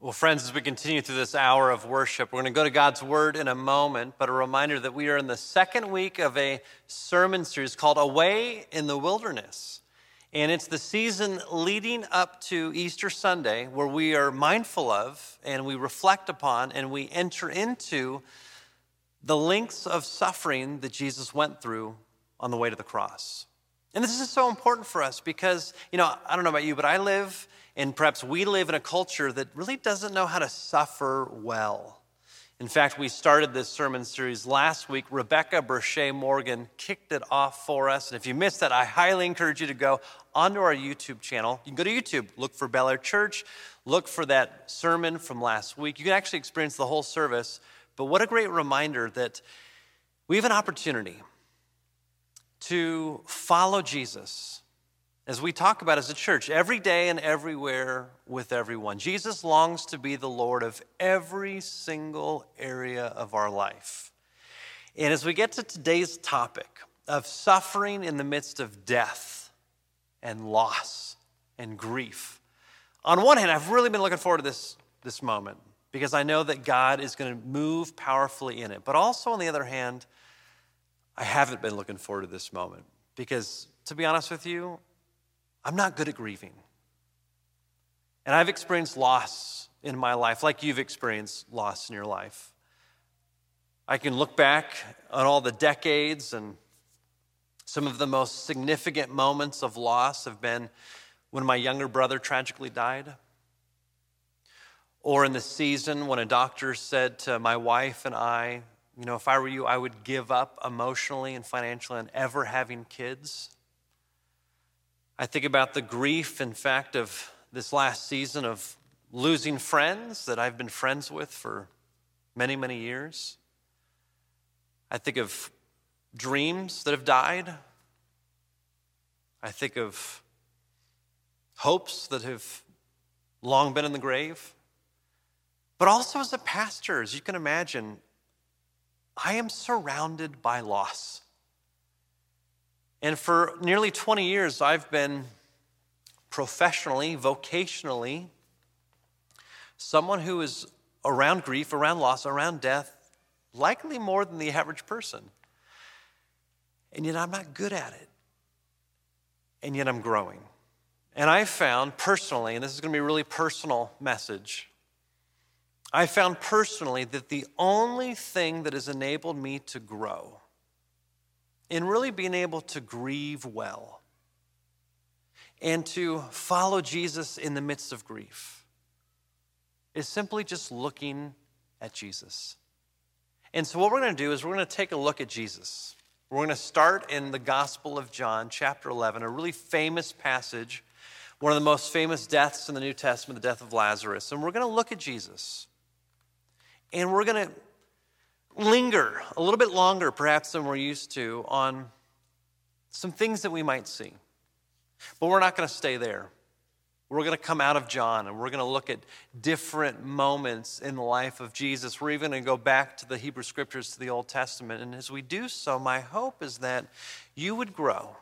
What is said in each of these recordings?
Well, friends, as we continue through this hour of worship, we're going to go to God's Word in a moment, but a reminder that we are in the second week of a sermon series called A Way in the Wilderness. And it's the season leading up to Easter Sunday where we are mindful of and we reflect upon and we enter into the lengths of suffering that Jesus went through on the way to the cross. And this is so important for us because, you know, I don't know about you, but I live and perhaps we live in a culture that really doesn't know how to suffer well. In fact, we started this sermon series last week. Rebecca Berche Morgan kicked it off for us. And if you missed that, I highly encourage you to go onto our YouTube channel. You can go to YouTube, look for Bel Air Church, look for that sermon from last week. You can actually experience the whole service. But what a great reminder that we have an opportunity to follow Jesus as we talk about as a church every day and everywhere with everyone. Jesus longs to be the Lord of every single area of our life. And as we get to today's topic of suffering in the midst of death and loss and grief, on one hand, I've really been looking forward to this, this moment because I know that God is going to move powerfully in it. But also, on the other hand, I haven't been looking forward to this moment because, to be honest with you, I'm not good at grieving. And I've experienced loss in my life, like you've experienced loss in your life. I can look back on all the decades, and some of the most significant moments of loss have been when my younger brother tragically died, or in the season when a doctor said to my wife and I, you know, if I were you, I would give up emotionally and financially on ever having kids. I think about the grief, in fact, of this last season of losing friends that I've been friends with for many, many years. I think of dreams that have died. I think of hopes that have long been in the grave. But also, as a pastor, as you can imagine, I am surrounded by loss. And for nearly 20 years, I've been professionally, vocationally, someone who is around grief, around loss, around death, likely more than the average person. And yet I'm not good at it. And yet I'm growing. And I found personally, and this is going to be a really personal message, I found personally that the only thing that has enabled me to grow in really being able to grieve well and to follow Jesus in the midst of grief is simply just looking at Jesus. And so, what we're going to do is we're going to take a look at Jesus. We're going to start in the Gospel of John, chapter 11, a really famous passage, one of the most famous deaths in the New Testament, the death of Lazarus. And we're going to look at Jesus. And we're going to linger a little bit longer, perhaps, than we're used to, on some things that we might see. But we're not going to stay there. We're going to come out of John and we're going to look at different moments in the life of Jesus. We're even going to go back to the Hebrew scriptures, to the Old Testament. And as we do so, my hope is that you would grow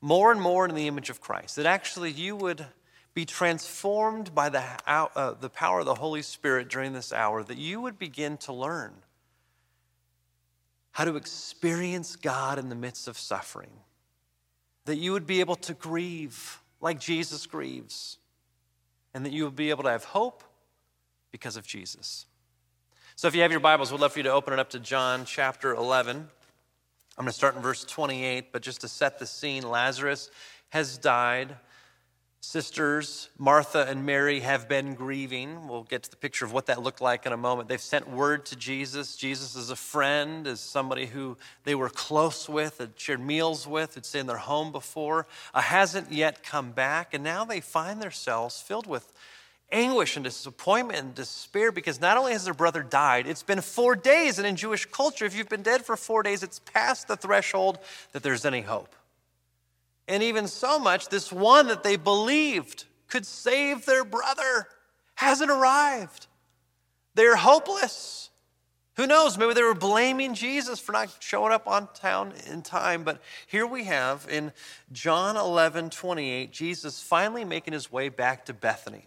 more and more in the image of Christ, that actually you would be transformed by the, uh, the power of the Holy Spirit during this hour, that you would begin to learn how to experience God in the midst of suffering, that you would be able to grieve like Jesus grieves, and that you would be able to have hope because of Jesus. So, if you have your Bibles, we'd love for you to open it up to John chapter 11. I'm going to start in verse 28, but just to set the scene, Lazarus has died. Sisters, Martha and Mary, have been grieving. We'll get to the picture of what that looked like in a moment. They've sent word to Jesus. Jesus is a friend, is somebody who they were close with, had shared meals with, had stayed in their home before, uh, hasn't yet come back. And now they find themselves filled with anguish and disappointment and despair because not only has their brother died, it's been four days. And in Jewish culture, if you've been dead for four days, it's past the threshold that there's any hope. And even so much, this one that they believed could save their brother hasn't arrived. They're hopeless. Who knows? Maybe they were blaming Jesus for not showing up on town in time. But here we have in John 11 28, Jesus finally making his way back to Bethany.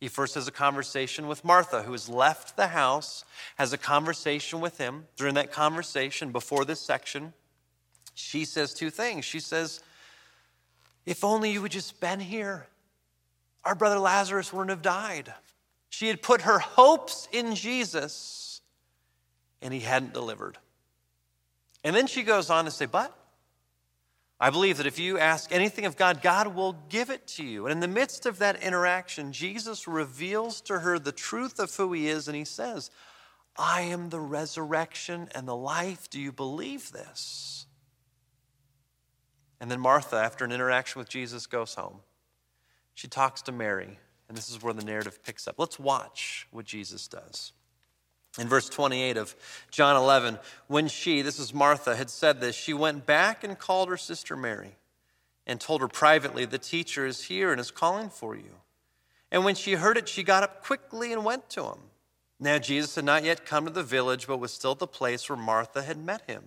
He first has a conversation with Martha, who has left the house, has a conversation with him. During that conversation, before this section, she says two things. She says, If only you had just been here, our brother Lazarus wouldn't have died. She had put her hopes in Jesus, and he hadn't delivered. And then she goes on to say, But I believe that if you ask anything of God, God will give it to you. And in the midst of that interaction, Jesus reveals to her the truth of who he is, and he says, I am the resurrection and the life. Do you believe this? And then Martha, after an interaction with Jesus, goes home. She talks to Mary, and this is where the narrative picks up. Let's watch what Jesus does. In verse 28 of John 11, when she, this is Martha, had said this, she went back and called her sister Mary and told her privately, The teacher is here and is calling for you. And when she heard it, she got up quickly and went to him. Now, Jesus had not yet come to the village, but was still at the place where Martha had met him.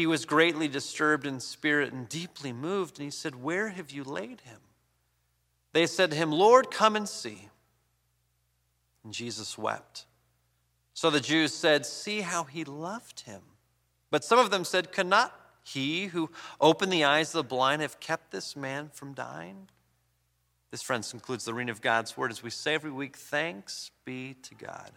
he was greatly disturbed in spirit and deeply moved, and he said, Where have you laid him? They said to him, Lord, come and see. And Jesus wept. So the Jews said, See how he loved him. But some of them said, Cannot he who opened the eyes of the blind have kept this man from dying? This, friends, concludes the reading of God's word. As we say every week, thanks be to God.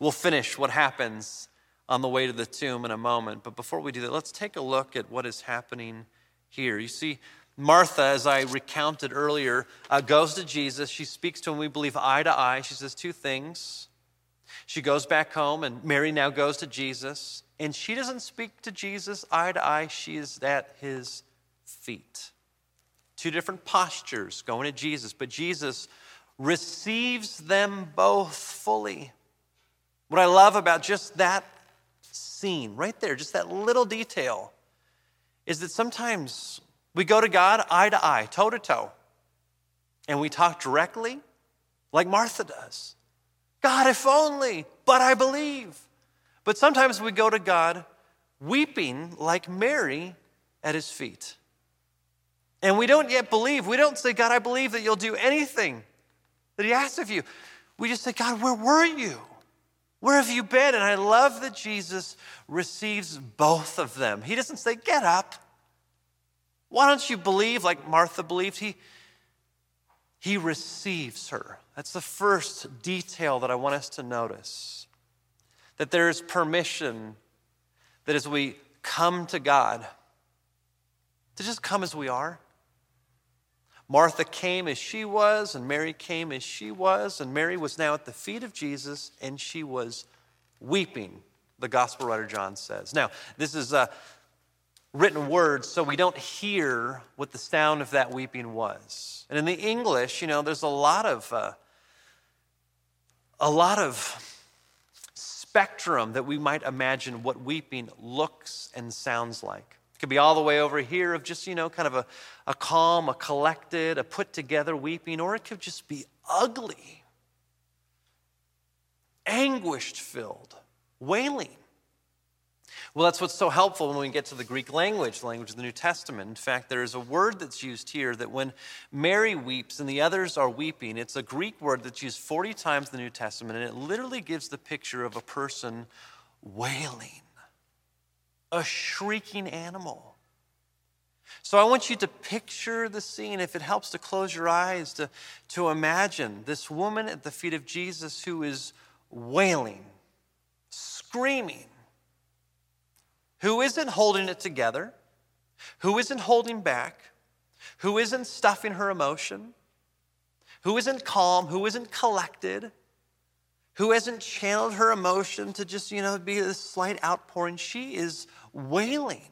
We'll finish what happens on the way to the tomb in a moment. But before we do that, let's take a look at what is happening here. You see, Martha, as I recounted earlier, uh, goes to Jesus. She speaks to him, we believe, eye to eye. She says two things. She goes back home, and Mary now goes to Jesus, and she doesn't speak to Jesus eye to eye. She is at his feet. Two different postures going to Jesus, but Jesus receives them both fully. What I love about just that scene right there, just that little detail, is that sometimes we go to God eye to eye, toe to toe, and we talk directly like Martha does. God, if only, but I believe. But sometimes we go to God weeping like Mary at his feet. And we don't yet believe. We don't say, God, I believe that you'll do anything that he asks of you. We just say, God, where were you? Where have you been? And I love that Jesus receives both of them. He doesn't say, Get up. Why don't you believe like Martha believed? He, he receives her. That's the first detail that I want us to notice. That there is permission that as we come to God, to just come as we are. Martha came as she was, and Mary came as she was, and Mary was now at the feet of Jesus, and she was weeping, the gospel writer John says. Now, this is a written words, so we don't hear what the sound of that weeping was. And in the English, you know, there's a lot of uh, a lot of spectrum that we might imagine what weeping looks and sounds like. Could be all the way over here of just, you know, kind of a, a calm, a collected, a put together weeping, or it could just be ugly, anguished filled, wailing. Well, that's what's so helpful when we get to the Greek language, language of the New Testament. In fact, there is a word that's used here that when Mary weeps and the others are weeping, it's a Greek word that's used 40 times in the New Testament, and it literally gives the picture of a person wailing, a shrieking animal. So I want you to picture the scene, if it helps to close your eyes, to, to imagine this woman at the feet of Jesus who is wailing, screaming. Who isn't holding it together, who isn't holding back, who isn't stuffing her emotion, who isn't calm, who isn't collected, who hasn't channeled her emotion to just, you know, be a slight outpouring. She is wailing.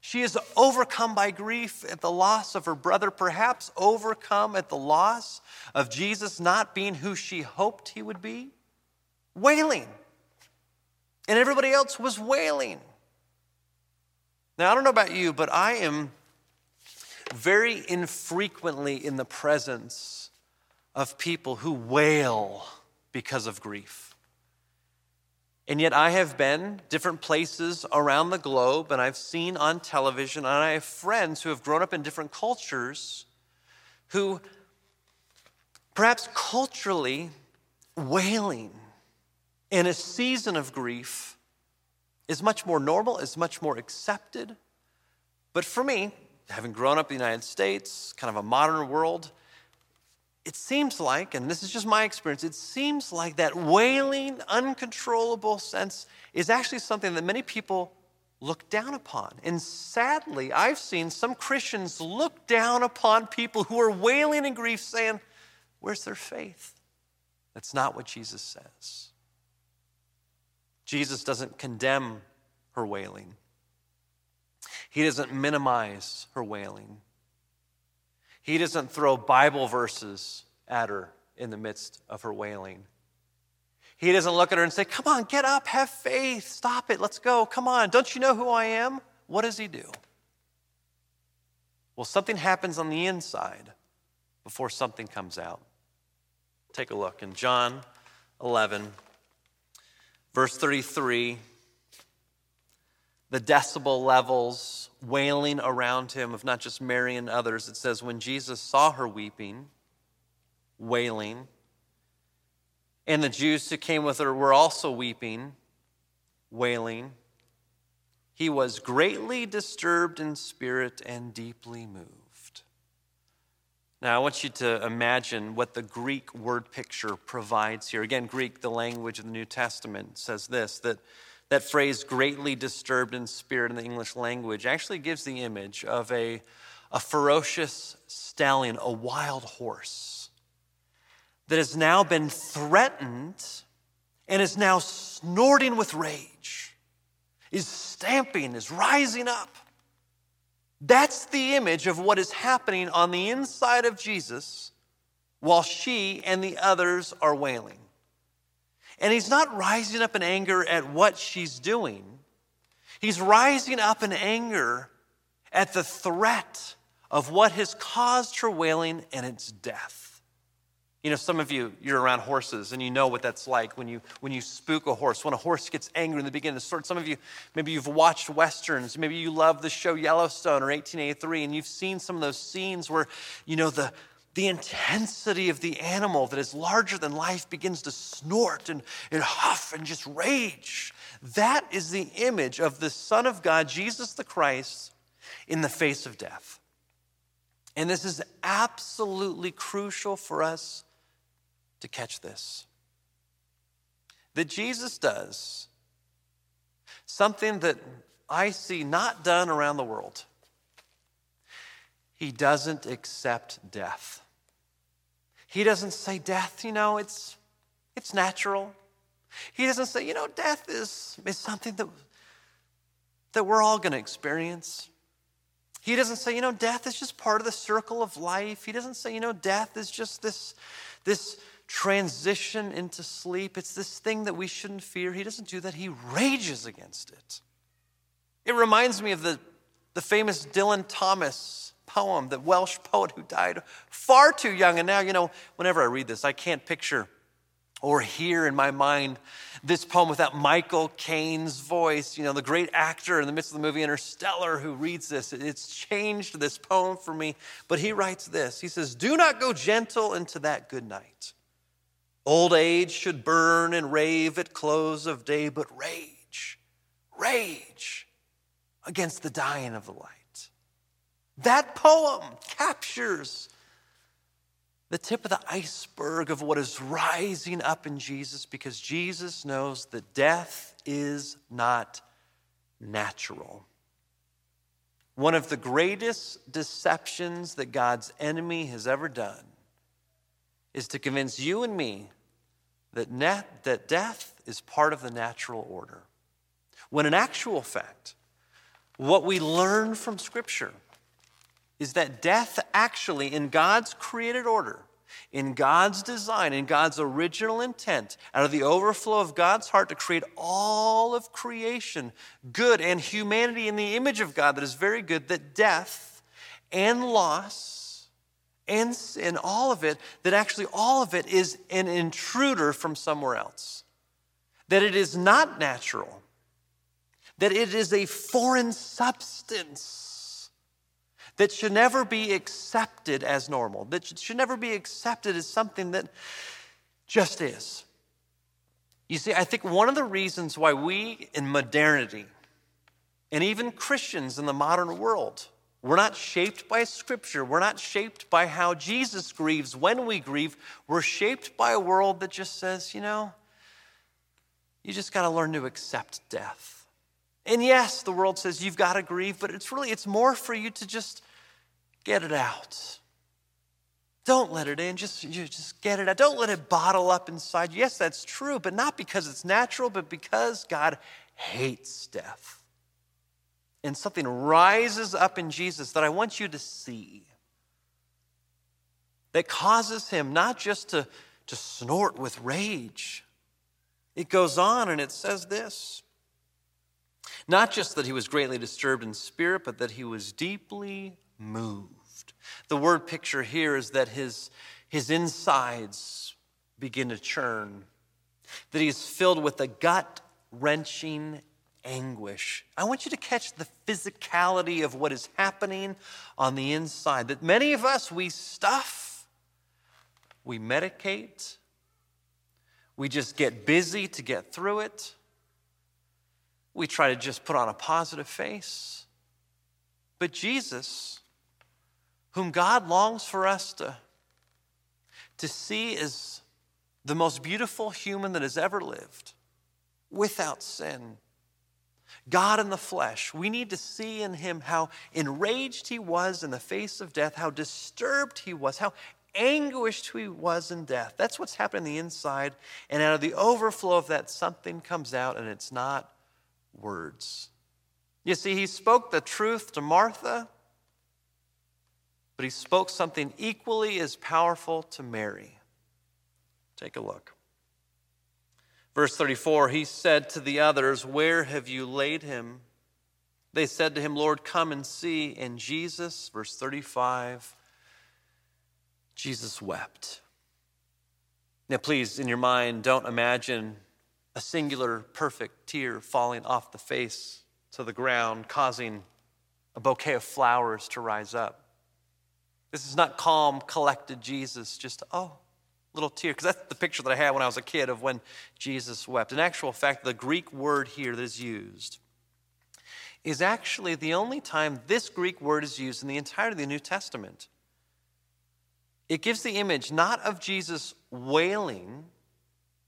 She is overcome by grief at the loss of her brother, perhaps overcome at the loss of Jesus not being who she hoped he would be, wailing. And everybody else was wailing. Now, I don't know about you, but I am very infrequently in the presence of people who wail because of grief. And yet, I have been different places around the globe, and I've seen on television, and I have friends who have grown up in different cultures who, perhaps culturally, wailing in a season of grief is much more normal, is much more accepted. But for me, having grown up in the United States, kind of a modern world, it seems like, and this is just my experience, it seems like that wailing, uncontrollable sense is actually something that many people look down upon. And sadly, I've seen some Christians look down upon people who are wailing in grief, saying, Where's their faith? That's not what Jesus says. Jesus doesn't condemn her wailing. He doesn't minimize her wailing. He doesn't throw Bible verses at her in the midst of her wailing. He doesn't look at her and say, Come on, get up, have faith, stop it, let's go, come on, don't you know who I am? What does he do? Well, something happens on the inside before something comes out. Take a look in John 11, verse 33 the decibel levels wailing around him of not just Mary and others. It says, when Jesus saw her weeping, wailing, and the Jews who came with her were also weeping, wailing, he was greatly disturbed in spirit and deeply moved. Now, I want you to imagine what the Greek word picture provides here. Again, Greek, the language of the New Testament, says this that that phrase, greatly disturbed in spirit in the English language, actually gives the image of a, a ferocious stallion, a wild horse, that has now been threatened and is now snorting with rage, is stamping, is rising up. That's the image of what is happening on the inside of Jesus while she and the others are wailing. And he's not rising up in anger at what she's doing, he's rising up in anger at the threat of what has caused her wailing and it's death. You know, some of you, you're around horses and you know what that's like when you, when you spook a horse. When a horse gets angry in the beginning, sort some of you, maybe you've watched Westerns, maybe you love the show Yellowstone or 1883, and you've seen some of those scenes where, you know, the, the intensity of the animal that is larger than life begins to snort and, and huff and just rage. That is the image of the Son of God, Jesus the Christ, in the face of death. And this is absolutely crucial for us to catch this. That Jesus does something that I see not done around the world. He doesn't accept death. He doesn't say death, you know, it's, it's natural. He doesn't say, you know, death is, is something that, that we're all going to experience. He doesn't say, you know, death is just part of the circle of life. He doesn't say, you know, death is just this, this transition into sleep. It's this thing that we shouldn't fear. He doesn't do that. He rages against it. It reminds me of the, the famous Dylan Thomas poem, the Welsh poet who died far too young. And now, you know, whenever I read this, I can't picture or hear in my mind this poem without Michael Caine's voice, you know, the great actor in the midst of the movie Interstellar who reads this. It's changed this poem for me. But he writes this He says, Do not go gentle into that good night. Old age should burn and rave at close of day, but rage, rage against the dying of the light. That poem captures the tip of the iceberg of what is rising up in Jesus because Jesus knows that death is not natural. One of the greatest deceptions that God's enemy has ever done is to convince you and me that, net, that death is part of the natural order. When in actual fact, What we learn from Scripture is that death actually, in God's created order, in God's design, in God's original intent, out of the overflow of God's heart to create all of creation, good, and humanity in the image of God that is very good, that death and loss and sin, all of it, that actually all of it is an intruder from somewhere else. That it is not natural, that it is a foreign substance that should never be accepted as normal, that should never be accepted as something that just is. You see, I think one of the reasons why we in modernity, and even Christians in the modern world, we're not shaped by Scripture. We're not shaped by how Jesus grieves when we grieve. We're shaped by a world that just says, you know, you just got to learn to accept death. And yes, the world says you've got to grieve, but it's really, it's more for you to just get it out. Don't let it in, just, you just get it out. Don't let it bottle up inside you. Yes, that's true, but not because it's natural, but because God hates death. And something rises up in Jesus that I want you to see that causes him not just to, to snort with rage. It goes on and it says this not just that he was greatly disturbed in spirit, but that he was deeply moved. The word picture here is that his, his insides begin to churn, that he's filled with a gut wrenching anguish. I want you to catch the physicality of what is happening on the inside. That many of us, we stuff, we medicate, we just get busy to get through it. We try to just put on a positive face. But Jesus, whom God longs for us to, to see as the most beautiful human that has ever lived, without sin, God in the flesh. We need to see in him how enraged he was in the face of death, how disturbed he was, how anguished he was in death. That's what's happening on the inside. And out of the overflow of that, something comes out, and it's not words. You see, he spoke the truth to Martha, but he spoke something equally as powerful to Mary. Take a look. Verse 34 He said to the others, Where have you laid him? They said to him, Lord, come and see. And Jesus, verse 35, Jesus wept. Now, please, in your mind, don't imagine a singular, perfect tear falling off the face to the ground, causing a bouquet of flowers to rise up. This is not calm, collected Jesus, just, oh, little tear, because that's the picture that I had when I was a kid of when Jesus wept. In actual fact, the Greek word here that is used is actually the only time this Greek word is used in the entirety of the New Testament. It gives the image not of Jesus wailing,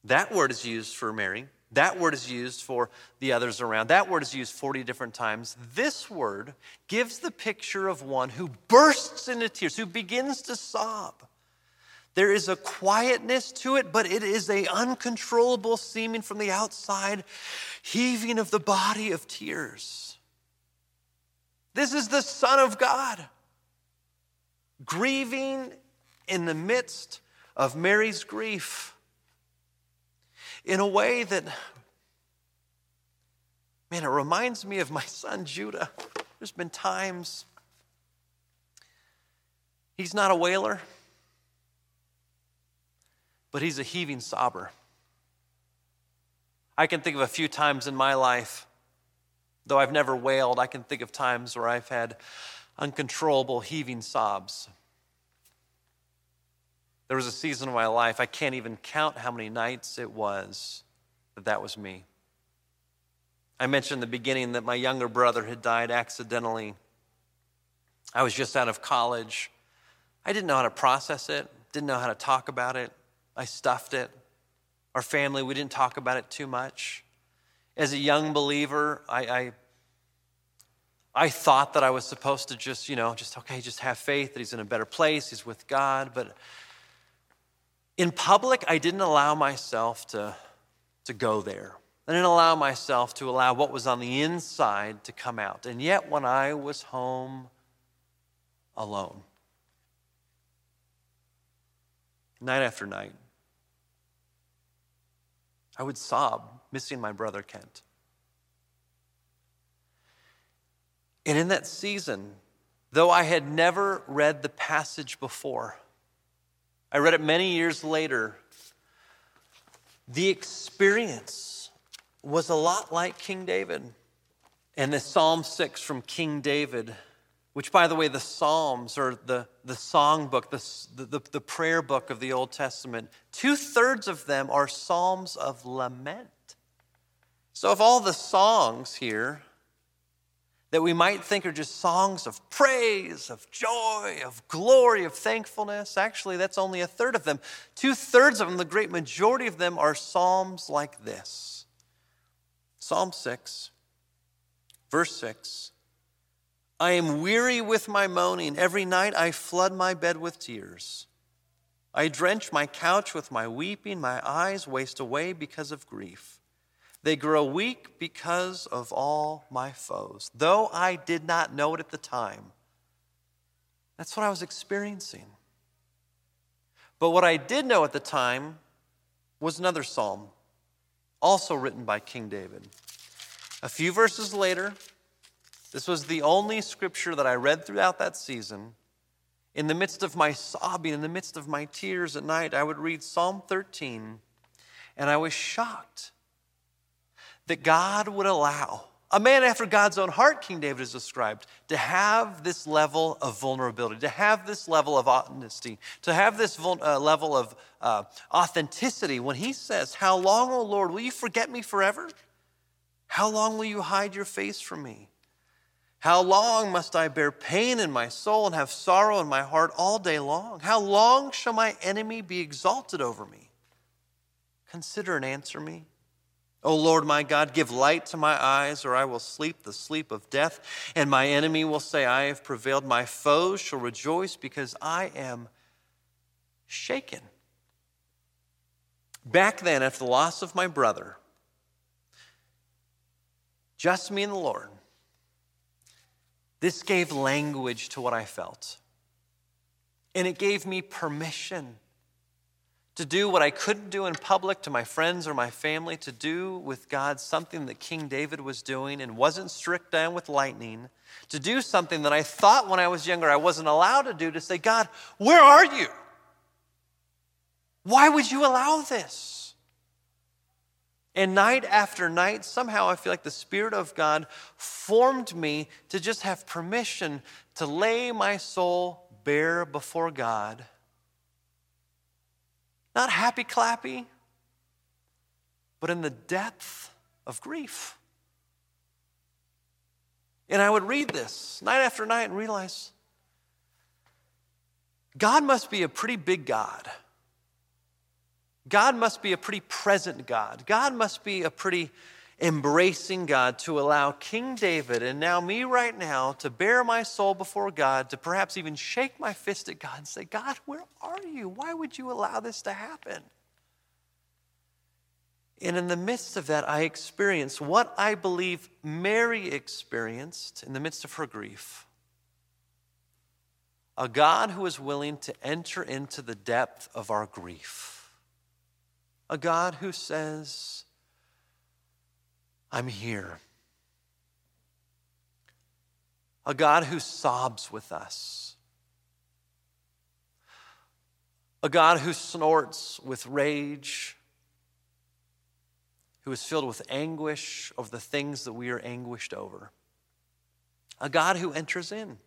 that word is used for Mary. That word is used for the others around. That word is used 40 different times. This word gives the picture of one who bursts into tears, who begins to sob. There is a quietness to it, but it is a uncontrollable seeming from the outside heaving of the body of tears. This is the Son of God grieving in the midst of Mary's grief in a way that, man, it reminds me of my son Judah. There's been times he's not a wailer, but he's a heaving sobber. I can think of a few times in my life, though I've never wailed, I can think of times where I've had uncontrollable heaving sobs. There was a season of my life, I can't even count how many nights it was that that was me. I mentioned in the beginning that my younger brother had died accidentally. I was just out of college. I didn't know how to process it, didn't know how to talk about it. I stuffed it. Our family, we didn't talk about it too much. As a young believer, I, I I thought that I was supposed to just, you know, just, okay, just have faith that he's in a better place, he's with God. But in public, I didn't allow myself to, to go there. I didn't allow myself to allow what was on the inside to come out. And yet, when I was home alone, night after night, I would sob, missing my brother Kent. And in that season, though I had never read the passage before, I read it many years later. The experience was a lot like King David. And the Psalm 6 from King David, which, by the way, the Psalms are the, the song book, the, the, the prayer book of the Old Testament. Two thirds of them are Psalms of lament. So, of all the songs here, that we might think are just songs of praise, of joy, of glory, of thankfulness. Actually, that's only a third of them. Two thirds of them, the great majority of them, are psalms like this Psalm 6, verse 6. I am weary with my moaning. Every night I flood my bed with tears. I drench my couch with my weeping. My eyes waste away because of grief. They grow weak because of all my foes. Though I did not know it at the time, that's what I was experiencing. But what I did know at the time was another psalm, also written by King David. A few verses later, this was the only scripture that I read throughout that season. In the midst of my sobbing, in the midst of my tears at night, I would read Psalm 13, and I was shocked that God would allow a man after God's own heart, King David is described, to have this level of vulnerability, to have this level of honesty, to have this uh, level of uh, authenticity when he says, How long, O Lord, will you forget me forever? How long will you hide your face from me? How long must I bear pain in my soul and have sorrow in my heart all day long? How long shall my enemy be exalted over me? Consider and answer me. O Lord my God, give light to my eyes, or I will sleep the sleep of death, and my enemy will say, I have prevailed. My foes shall rejoice because I am shaken. Back then, after the loss of my brother, just me and the Lord, this gave language to what I felt. And it gave me permission to do what I couldn't do in public to my friends or my family, to do with God something that King David was doing and wasn't strict down with lightning, to do something that I thought when I was younger I wasn't allowed to do, to say, God, where are you? Why would you allow this? And night after night, somehow I feel like the Spirit of God formed me to just have permission to lay my soul bare before God not happy clappy, but in the depth of grief. And I would read this night after night and realize God must be a pretty big God. God must be a pretty present God. God must be a pretty embracing God to allow King David and now me right now to bare my soul before God, to perhaps even shake my fist at God and say, God, where are you? Why would you allow this to happen? And in the midst of that, I experienced what I believe Mary experienced in the midst of her grief a God who is willing to enter into the depth of our grief, a God who says, I'm here. A God who sobs with us. A God who snorts with rage, who is filled with anguish of the things that we are anguished over. A God who enters in.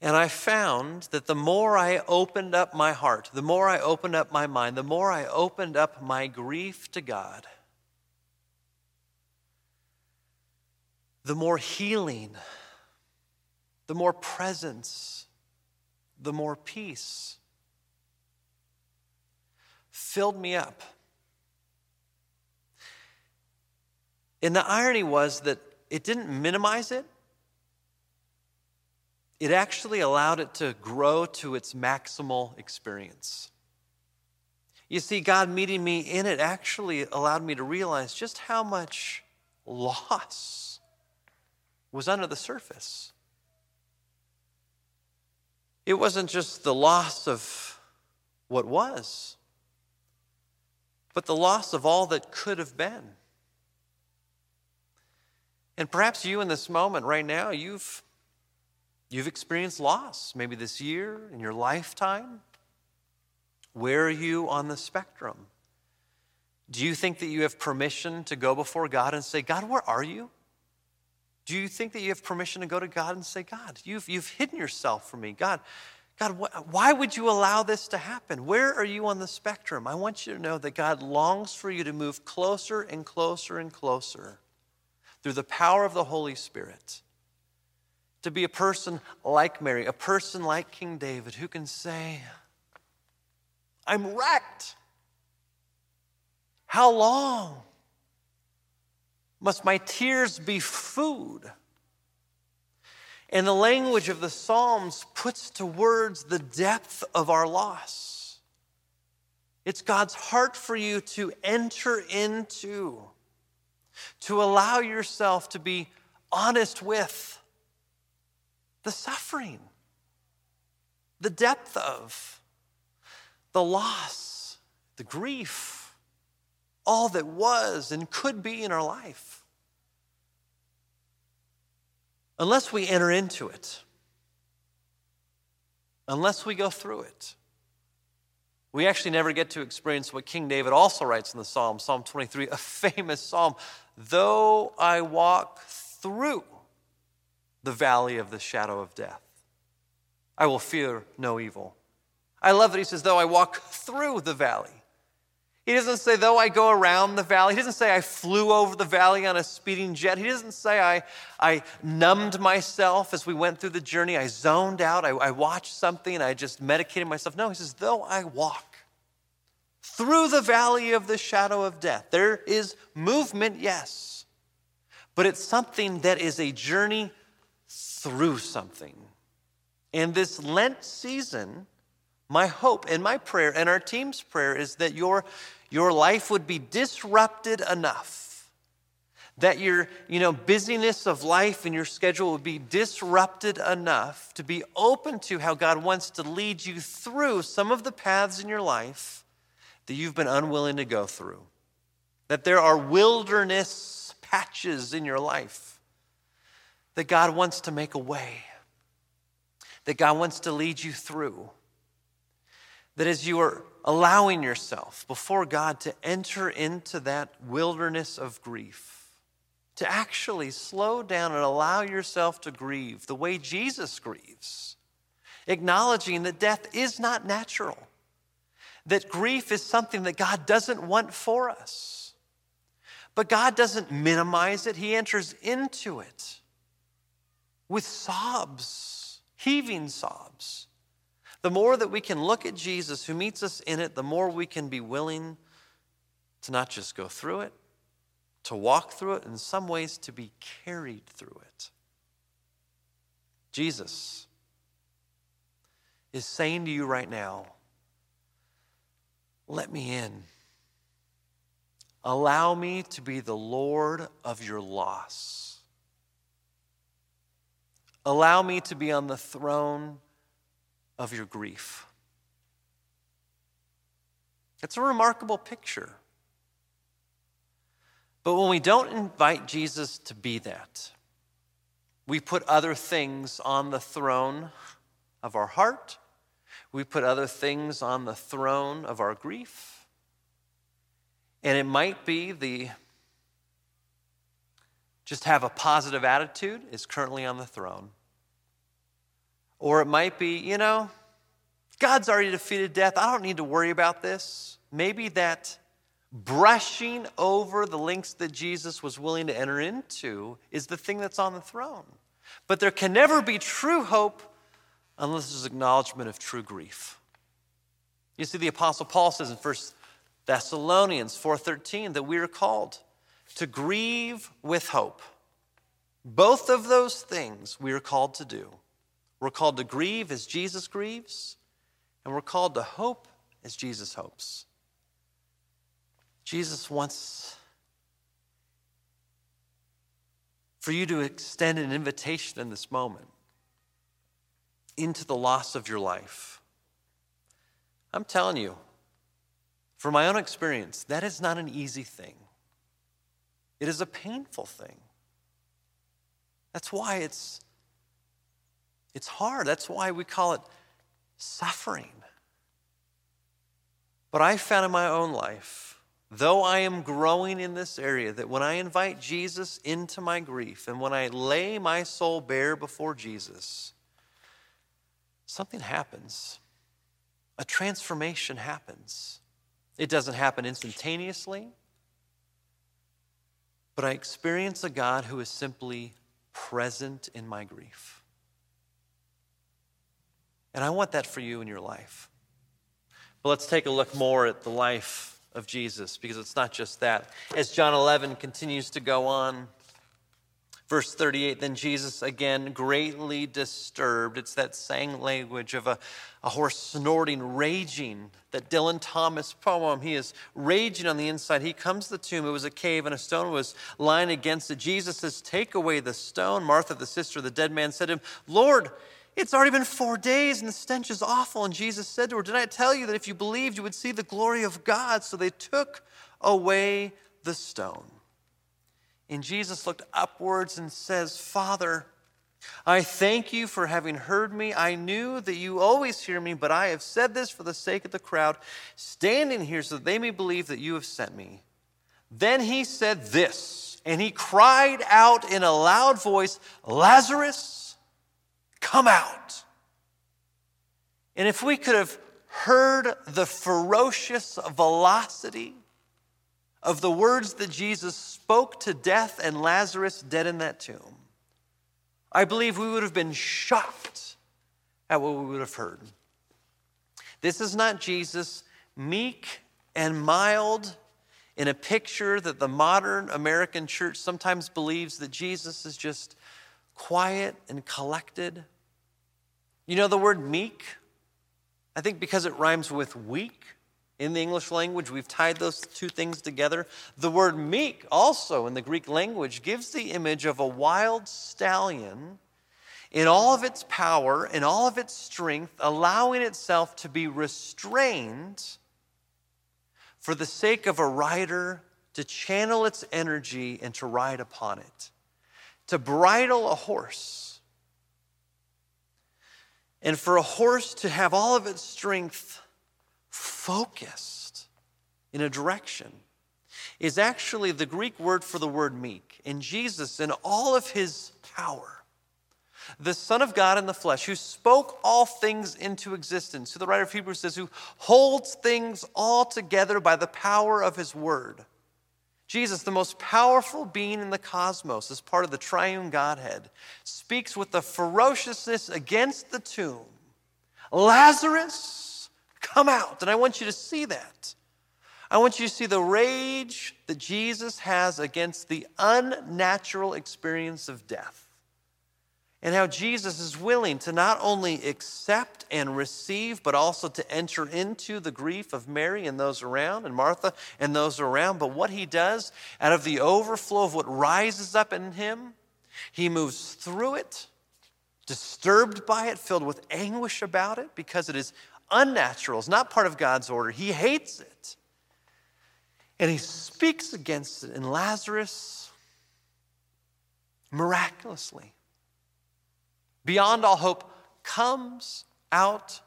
And I found that the more I opened up my heart, the more I opened up my mind, the more I opened up my grief to God, the more healing, the more presence, the more peace filled me up. And the irony was that it didn't minimize it, it actually allowed it to grow to its maximal experience. You see, God meeting me in it actually allowed me to realize just how much loss was under the surface. It wasn't just the loss of what was, but the loss of all that could have been. And perhaps you in this moment right now, you've, you've experienced loss, maybe this year, in your lifetime. Where are you on the spectrum? Do you think that you have permission to go before God and say, God, where are you? Do you think that you have permission to go to God and say, God, you've, you've hidden yourself from me? God, God, wh- why would you allow this to happen? Where are you on the spectrum? I want you to know that God longs for you to move closer and closer and closer through the power of the Holy Spirit. To be a person like Mary, a person like King David who can say, I'm wrecked. How long must my tears be food? And the language of the Psalms puts to words the depth of our loss. It's God's heart for you to enter into, to allow yourself to be honest with the suffering, the depth of the loss, the grief, all that was and could be in our life. Unless we enter into it, unless we go through it, we actually never get to experience what King David also writes in the Psalm, Psalm 23, a famous psalm. Though I walk through the valley of the shadow of death, I will fear no evil I love that he says, though I walk through the valley. He doesn't say, though I go around the valley. He doesn't say, I flew over the valley on a speeding jet. He doesn't say, I, I numbed myself as we went through the journey. I zoned out. I, I watched something and I just medicated myself. No, he says, though I walk through the valley of the shadow of death. There is movement, yes, but it's something that is a journey through something. And this Lent season, my hope and my prayer and our team's prayer is that your, your life would be disrupted enough that your you know busyness of life and your schedule would be disrupted enough to be open to how God wants to lead you through some of the paths in your life that you've been unwilling to go through. That there are wilderness patches in your life that God wants to make a way. That God wants to lead you through that as you are allowing yourself before God to enter into that wilderness of grief, to actually slow down and allow yourself to grieve the way Jesus grieves, acknowledging that death is not natural, that grief is something that God doesn't want for us. But God doesn't minimize it, He enters into it with sobs, heaving sobs the more that we can look at Jesus who meets us in it, the more we can be willing to not just go through it, to walk through it, in some ways to be carried through it. Jesus is saying to you right now, let me in. Allow me to be the Lord of your loss. Allow me to be on the throne of your grief. It's a remarkable picture. But when we don't invite Jesus to be that, we put other things on the throne of our heart. We put other things on the throne of our grief. And it might be the just have a positive attitude is currently on the throne. Or it might be, you know, God's already defeated death. I don't need to worry about this. Maybe that brushing over the links that Jesus was willing to enter into is the thing that's on the throne. But there can never be true hope unless there's acknowledgement of true grief. You see, the Apostle Paul says in 1 Thessalonians 4:13 that we are called to grieve with hope. Both of those things we are called to do. We're called to grieve as Jesus grieves, and we're called to hope as Jesus hopes. Jesus wants for you to extend an invitation in this moment into the loss of your life. I'm telling you, from my own experience, that is not an easy thing. It is a painful thing. That's why it's, it's hard. That's why we call it suffering. But I found in my own life, though I am growing in this area, that when I invite Jesus into my grief and when I lay my soul bare before Jesus, something happens. A transformation happens. It doesn't happen instantaneously, but I experience a God who is simply present in my grief. And I want that for you in your life. But let's take a look more at the life of Jesus because it's not just that. As John 11 continues to go on, Verse 38 Then Jesus, again greatly disturbed, it's that same language of a, a horse snorting, raging, that Dylan Thomas poem. He is raging on the inside. He comes to the tomb. It was a cave, and a stone was lying against it. Jesus says, Take away the stone. Martha, the sister of the dead man, said to him, Lord, it's already been four days and the stench is awful. And Jesus said to her, Did I tell you that if you believed, you would see the glory of God? So they took away the stone. And Jesus looked upwards and says, Father, I thank you for having heard me. I knew that you always hear me, but I have said this for the sake of the crowd standing here so that they may believe that you have sent me. Then he said this, and he cried out in a loud voice, Lazarus, come out. And if we could have heard the ferocious velocity of the words that Jesus spoke to death and Lazarus dead in that tomb, I believe we would have been shocked at what we would have heard. This is not Jesus meek and mild in a picture that the modern American church sometimes believes that Jesus is just quiet and collected. You know the word meek? I think because it rhymes with weak. In the English language, we've tied those two things together. The word meek, also in the Greek language, gives the image of a wild stallion in all of its power, in all of its strength, allowing itself to be restrained for the sake of a rider to channel its energy and to ride upon it, to bridle a horse. And for a horse to have all of its strength focused in a direction is actually the Greek word for the word meek. In Jesus, in all of his power, the Son of God in the flesh, who spoke all things into existence, who the writer of Hebrews says, who holds things all together by the power of his word. Jesus, the most powerful being in the cosmos, as part of the triune Godhead, speaks with the ferociousness against the tomb. Lazarus, come out. And I want you to see that. I want you to see the rage that Jesus has against the unnatural experience of death. And how Jesus is willing to not only accept and receive, but also to enter into the grief of Mary and those around, and Martha and those around. But what he does out of the overflow of what rises up in him, he moves through it, disturbed by it, filled with anguish about it, because it is unnatural, it's not part of God's order. He hates it. And he speaks against it. And Lazarus, miraculously, beyond all hope, comes out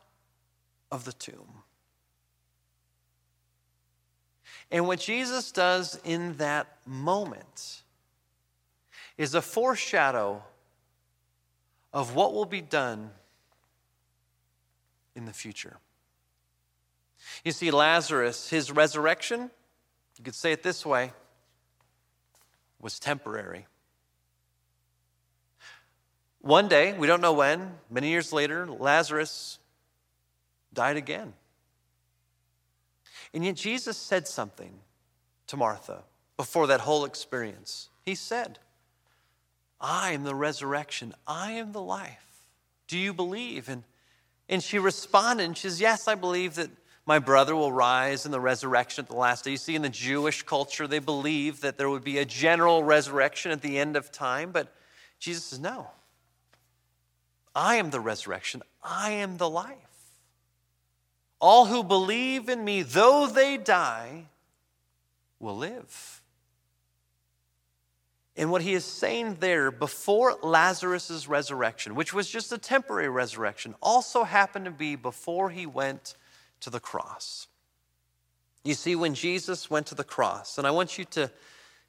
of the tomb. And what Jesus does in that moment is a foreshadow of what will be done in the future. You see, Lazarus, his resurrection, you could say it this way, was temporary. One day, we don't know when, many years later, Lazarus died again. And yet, Jesus said something to Martha before that whole experience. He said, I am the resurrection, I am the life. Do you believe? And and she responded and she says, Yes, I believe that my brother will rise in the resurrection at the last day. You see, in the Jewish culture, they believe that there would be a general resurrection at the end of time, but Jesus says, no. I am the resurrection, I am the life. All who believe in me, though they die, will live. And what he is saying there before Lazarus' resurrection, which was just a temporary resurrection, also happened to be before he went to the cross. You see, when Jesus went to the cross, and I want you to,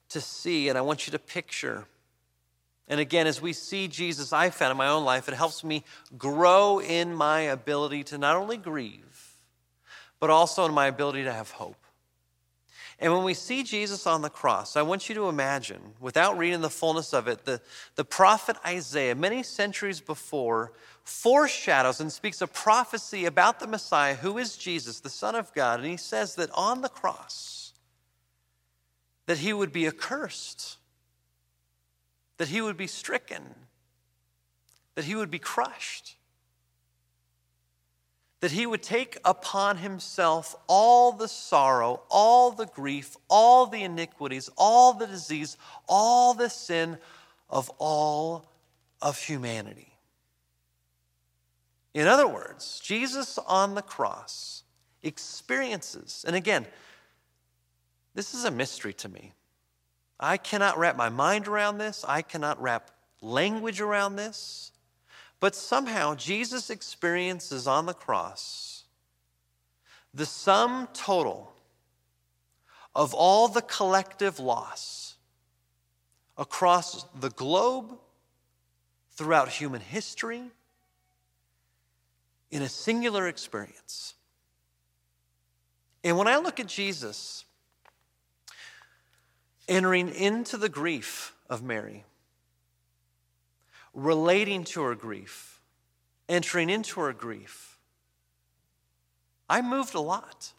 to see and I want you to picture, and again, as we see Jesus, I found in my own life, it helps me grow in my ability to not only grieve, but also in my ability to have hope. And when we see Jesus on the cross, I want you to imagine, without reading the fullness of it, the, the prophet Isaiah, many centuries before, foreshadows and speaks a prophecy about the Messiah, who is Jesus, the Son of God. And he says that on the cross, that he would be accursed, that he would be stricken, that he would be crushed that he would take upon himself all the sorrow, all the grief, all the iniquities, all the disease, all the sin of all of humanity. In other words, Jesus on the cross experiences, and again, this is a mystery to me. I cannot wrap my mind around this, I cannot wrap language around this. But somehow Jesus experiences on the cross the sum total of all the collective loss across the globe, throughout human history, in a singular experience. And when I look at Jesus entering into the grief of Mary, relating to her grief, entering into her grief. I moved a lot.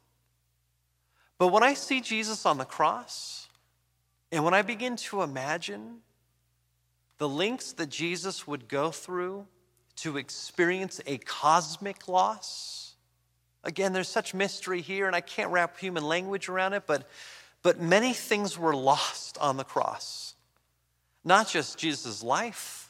But when I see Jesus on the cross, and when I begin to imagine the links that Jesus would go through to experience a cosmic loss, again, there's such mystery here, and I can't wrap human language around it, but, but many things were lost on the cross. Not just Jesus' life,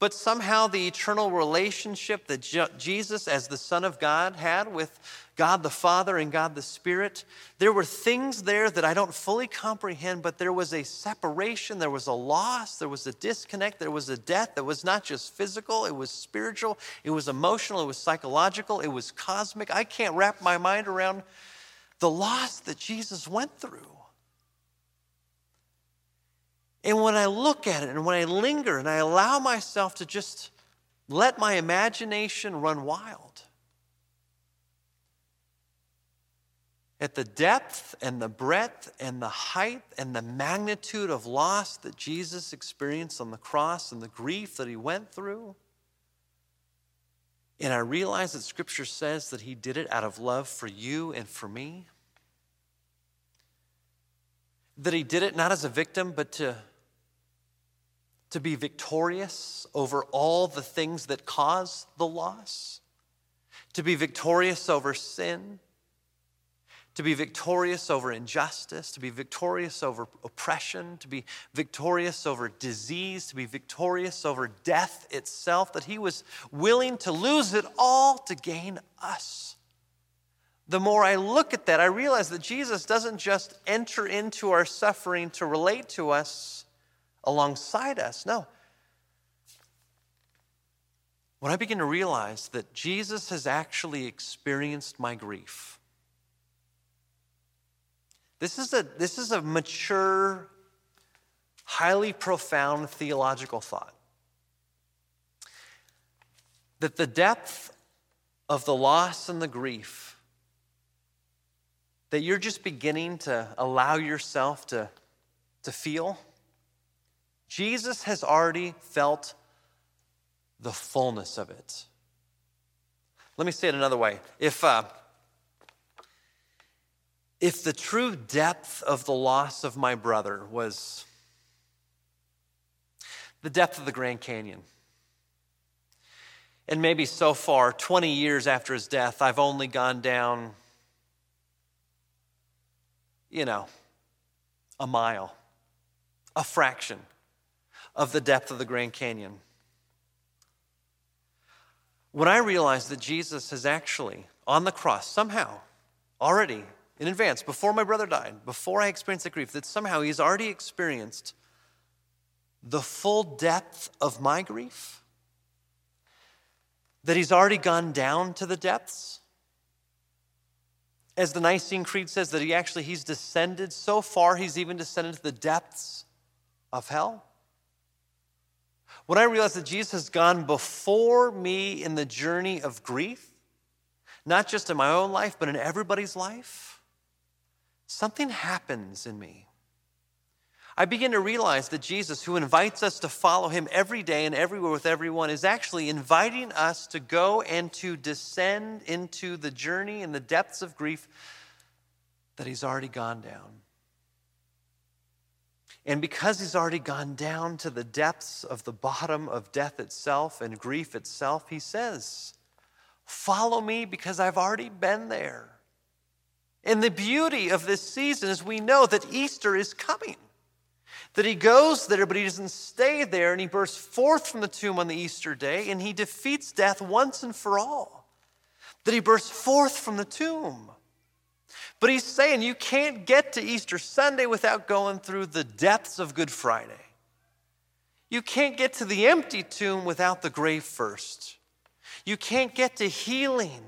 but somehow the eternal relationship that Jesus, as the Son of God, had with God the Father and God the Spirit, there were things there that I don't fully comprehend, but there was a separation, there was a loss, there was a disconnect, there was a death that was not just physical, it was spiritual, it was emotional, it was psychological, it was cosmic. I can't wrap my mind around the loss that Jesus went through. And when I look at it and when I linger and I allow myself to just let my imagination run wild, at the depth and the breadth and the height and the magnitude of loss that Jesus experienced on the cross and the grief that he went through. And I realize that Scripture says that he did it out of love for you and for me. That he did it not as a victim, but to to be victorious over all the things that cause the loss, to be victorious over sin, to be victorious over injustice, to be victorious over oppression, to be victorious over disease, to be victorious over death itself, that he was willing to lose it all to gain us. The more I look at that, I realize that Jesus doesn't just enter into our suffering to relate to us alongside us. No. When I begin to realize that Jesus has actually experienced my grief, this is a, this is a mature, highly profound theological thought. That the depth of the loss and the grief that you're just beginning to allow yourself to, to feel Jesus has already felt the fullness of it. Let me say it another way. If, uh, if the true depth of the loss of my brother was the depth of the Grand Canyon, and maybe so far, 20 years after his death, I've only gone down you know, a mile, a fraction of the depth of the Grand Canyon. When I realized that Jesus has actually, on the cross, somehow, already in advance, before my brother died, before I experienced the grief, that somehow he's already experienced the full depth of my grief, that he's already gone down to the depths. As the Nicene Creed says, that he actually he's descended so far, he's even descended to the depths of hell. When I realized that Jesus has gone before me in the journey of grief, not just in my own life, but in everybody's life, something happens in me. I begin to realize that Jesus, who invites us to follow him every day and everywhere with everyone, is actually inviting us to go and to descend into the journey and the depths of grief that he's already gone down. And because he's already gone down to the depths of the bottom of death itself and grief itself, he says, Follow me because I've already been there. And the beauty of this season is we know that Easter is coming. That he goes there, but he doesn't stay there, and he bursts forth from the tomb on the Easter day, and he defeats death once and for all. That he bursts forth from the tomb. But he's saying you can't get to Easter Sunday without going through the depths of Good Friday. You can't get to the empty tomb without the grave first. You can't get to healing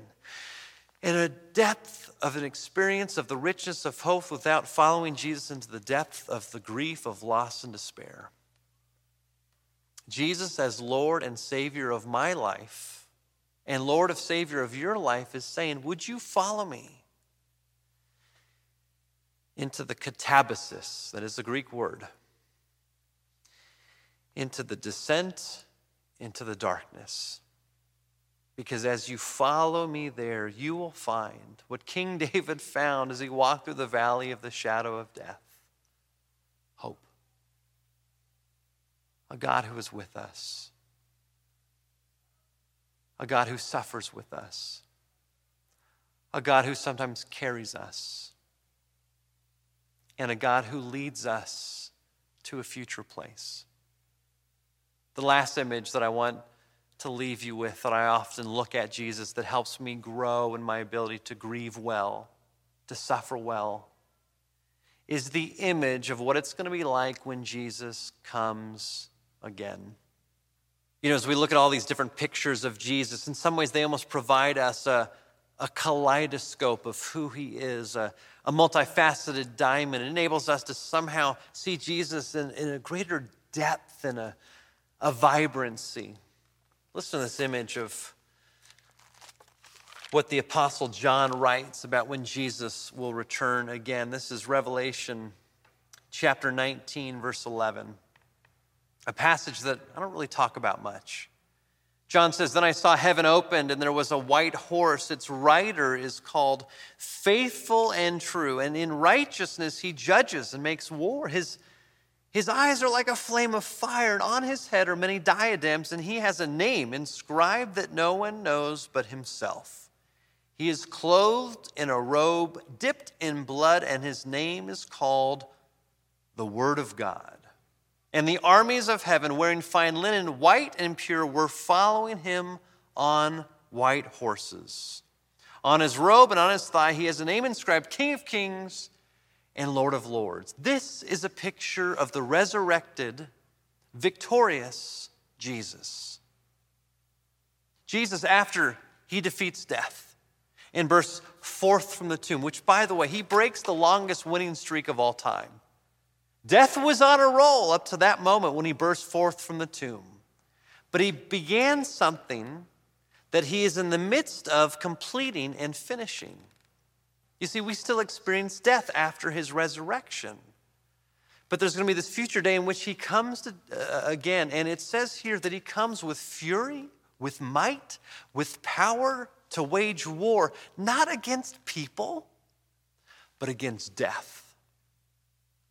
in a depth of an experience of the richness of hope without following Jesus into the depth of the grief of loss and despair. Jesus, as Lord and Savior of my life and Lord of Savior of your life, is saying, Would you follow me? into the katabasis, that is the Greek word, into the descent into the darkness. Because as you follow me there, you will find what King David found as he walked through the valley of the shadow of death hope. A God who is with us, a God who suffers with us, a God who sometimes carries us and a God who leads us to a future place. The last image that I want to leave you with, that I often look at Jesus, that helps me grow in my ability to grieve well, to suffer well, is the image of what it's going to be like when Jesus comes again. You know, as we look at all these different pictures of Jesus, in some ways they almost provide us a, a kaleidoscope of who he is, a, a multifaceted diamond. It enables us to somehow see Jesus in, in a greater depth and a, a vibrancy. Listen to this image of what the Apostle John writes about when Jesus will return again. This is Revelation chapter 19, verse 11, a passage that I don't really talk about much. John says, Then I saw heaven opened, and there was a white horse. Its rider is called Faithful and True, and in righteousness he judges and makes war. His, his eyes are like a flame of fire, and on his head are many diadems, and he has a name inscribed that no one knows but himself. He is clothed in a robe dipped in blood, and his name is called the Word of God. And the armies of heaven, wearing fine linen, white and pure, were following him on white horses. On his robe and on his thigh, he has a name inscribed King of Kings and Lord of Lords. This is a picture of the resurrected, victorious Jesus. Jesus, after he defeats death and bursts forth from the tomb, which, by the way, he breaks the longest winning streak of all time. Death was on a roll up to that moment when he burst forth from the tomb. But he began something that he is in the midst of completing and finishing. You see, we still experience death after his resurrection. But there's going to be this future day in which he comes to, uh, again. And it says here that he comes with fury, with might, with power to wage war, not against people, but against death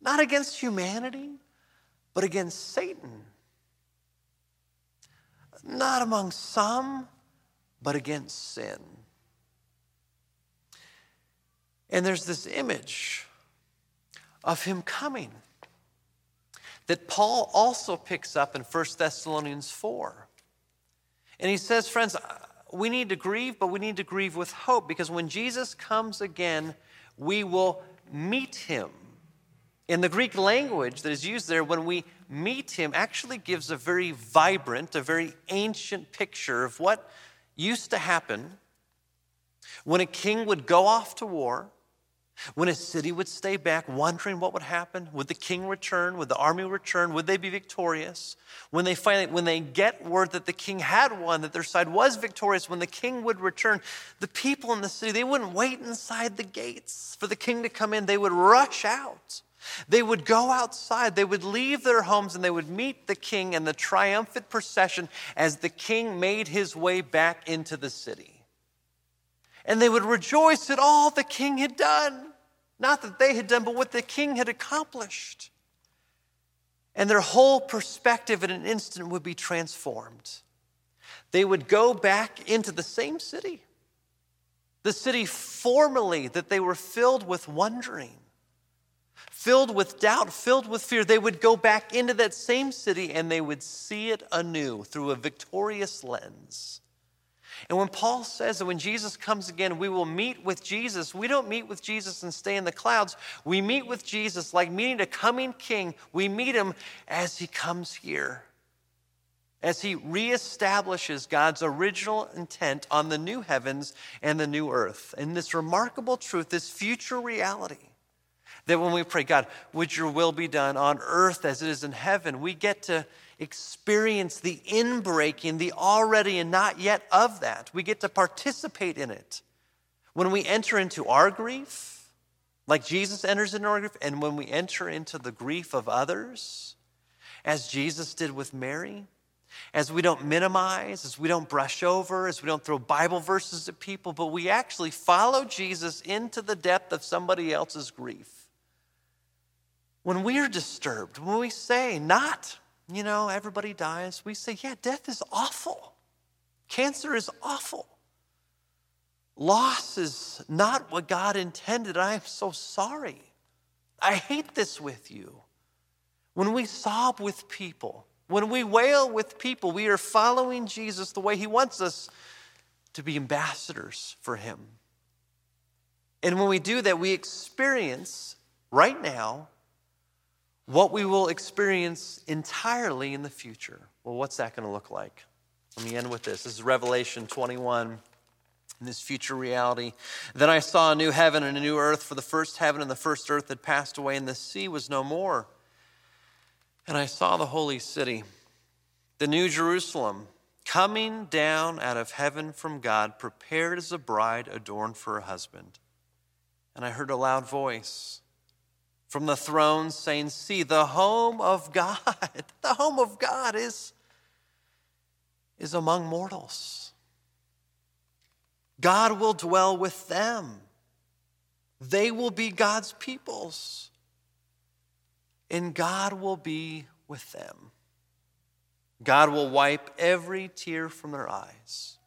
not against humanity, but against Satan. Not among some, but against sin. And there's this image of him coming that Paul also picks up in 1 Thessalonians 4. And he says, friends, we need to grieve, but we need to grieve with hope because when Jesus comes again, we will meet him. In the Greek language that is used there, when we meet him, actually gives a very vibrant, a very ancient picture of what used to happen when a king would go off to war when a city would stay back, wondering what would happen, would the king return? Would the army return? Would they be victorious? When they finally, when they get word that the king had won, that their side was victorious, when the king would return, the people in the city, they wouldn't wait inside the gates for the king to come in. They would rush out. They would go outside, they would leave their homes, and they would meet the king in the triumphant procession as the king made his way back into the city and they would rejoice at all the king had done. Not that they had done, but what the king had accomplished. And their whole perspective in an instant would be transformed. They would go back into the same city, the city formerly that they were filled with wondering, filled with doubt, filled with fear. They would go back into that same city and they would see it anew through a victorious lens. And when Paul says that when Jesus comes again, we will meet with Jesus, we don't meet with Jesus and stay in the clouds. We meet with Jesus like meeting a coming king. We meet him as he comes here, as he reestablishes God's original intent on the new heavens and the new earth. And this remarkable truth, this future reality, that when we pray, God, would your will be done on earth as it is in heaven, we get to experience the inbreaking, the already and not yet of that. We get to participate in it. When we enter into our grief, like Jesus enters into our grief, and when we enter into the grief of others, as Jesus did with Mary, as we don't minimize, as we don't brush over, as we don't throw Bible verses at people, but we actually follow Jesus into the depth of somebody else's grief. When we are disturbed, when we say, not you know, everybody dies. We say, yeah, death is awful. Cancer is awful. Loss is not what God intended. I am so sorry. I hate this with you. When we sob with people, when we wail with people, we are following Jesus the way He wants us to be ambassadors for Him. And when we do that, we experience right now what we will experience entirely in the future. Well, what's that going to look like? Let me end with this. This is Revelation 21 in this future reality. Then I saw a new heaven and a new earth, for the first heaven and the first earth had passed away, and the sea was no more. And I saw the holy city, the new Jerusalem, coming down out of heaven from God, prepared as a bride adorned for her husband. And I heard a loud voice from the throne saying, See, the home of God, the home of God is, is among mortals. God will dwell with them. They will be God's peoples. And God will be with them. God will wipe every tear from their eyes.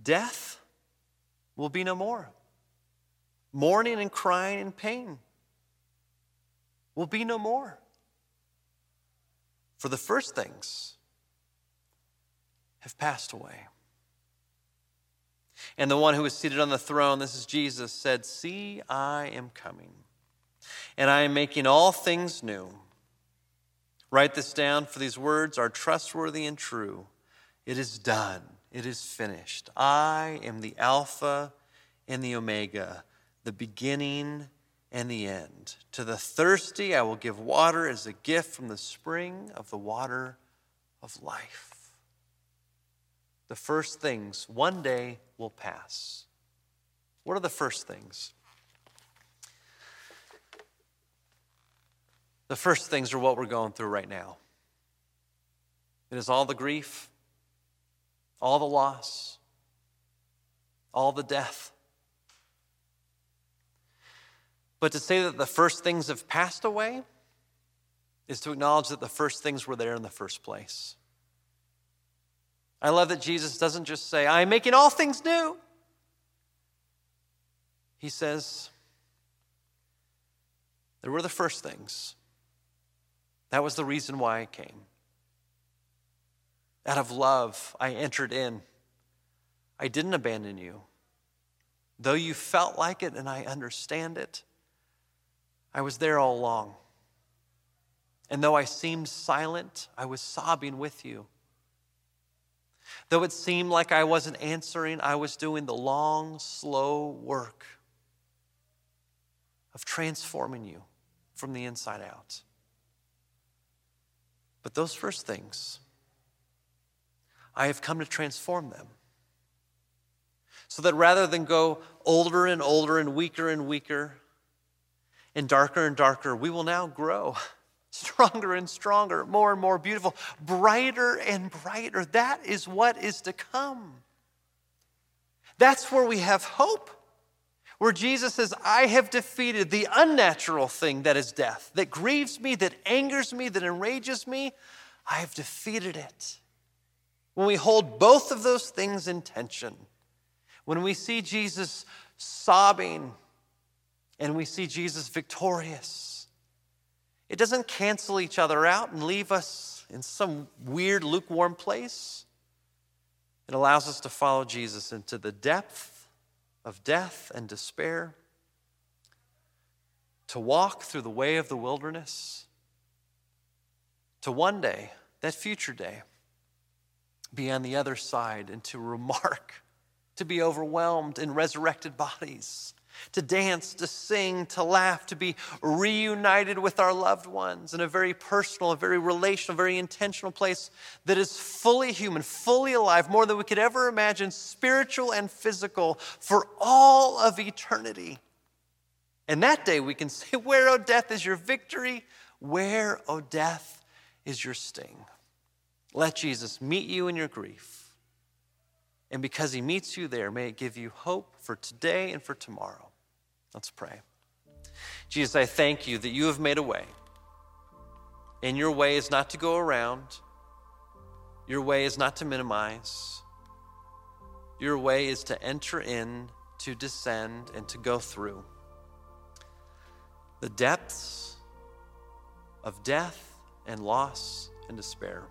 Death will be no more. Mourning and crying and pain will be no more. For the first things have passed away. And the one who was seated on the throne, this is Jesus, said, See, I am coming, and I am making all things new. Write this down, for these words are trustworthy and true. It is done, it is finished. I am the Alpha and the Omega, the beginning and the end. To the thirsty, I will give water as a gift from the spring of the water of life. The first things one day will pass. What are the first things? The first things are what we're going through right now. It is all the grief, all the loss, all the death, But to say that the first things have passed away is to acknowledge that the first things were there in the first place. I love that Jesus doesn't just say, I'm making all things new. He says, There were the first things. That was the reason why I came. Out of love, I entered in. I didn't abandon you. Though you felt like it and I understand it, I was there all along. And though I seemed silent, I was sobbing with you. Though it seemed like I wasn't answering, I was doing the long, slow work of transforming you from the inside out. But those first things, I have come to transform them. So that rather than go older and older and weaker and weaker and darker and darker, we will now grow stronger and stronger, more and more beautiful, brighter and brighter. That is what is to come. That's where we have hope. Where Jesus says, I have defeated the unnatural thing that is death, that grieves me, that angers me, that enrages me. I have defeated it. When we hold both of those things in tension, when we see Jesus sobbing and we see Jesus victorious, it doesn't cancel each other out and leave us in some weird, lukewarm place. It allows us to follow Jesus into the depth of death and despair, to walk through the way of the wilderness, to one day, that future day, be on the other side and to remark, to be overwhelmed in resurrected bodies, to dance, to sing, to laugh, to be reunited with our loved ones in a very personal, a very relational, very intentional place that is fully human, fully alive, more than we could ever imagine, spiritual and physical, for all of eternity. And that day we can say, Where, O death, is your victory? Where, O death, is your sting? Let Jesus meet you in your grief. And because he meets you there, may it give you hope for today and for tomorrow. Let's pray. Jesus, I thank you that you have made a way. And your way is not to go around, your way is not to minimize. Your way is to enter in, to descend, and to go through the depths of death and loss and despair.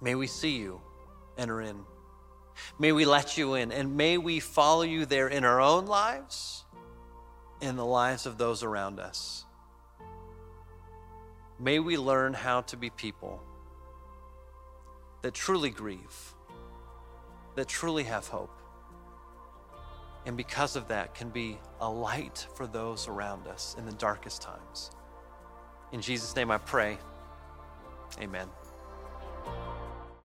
May we see you enter in. May we let you in, and may we follow you there in our own lives, in the lives of those around us. May we learn how to be people that truly grieve, that truly have hope, and because of that, can be a light for those around us in the darkest times. In Jesus' name I pray. Amen.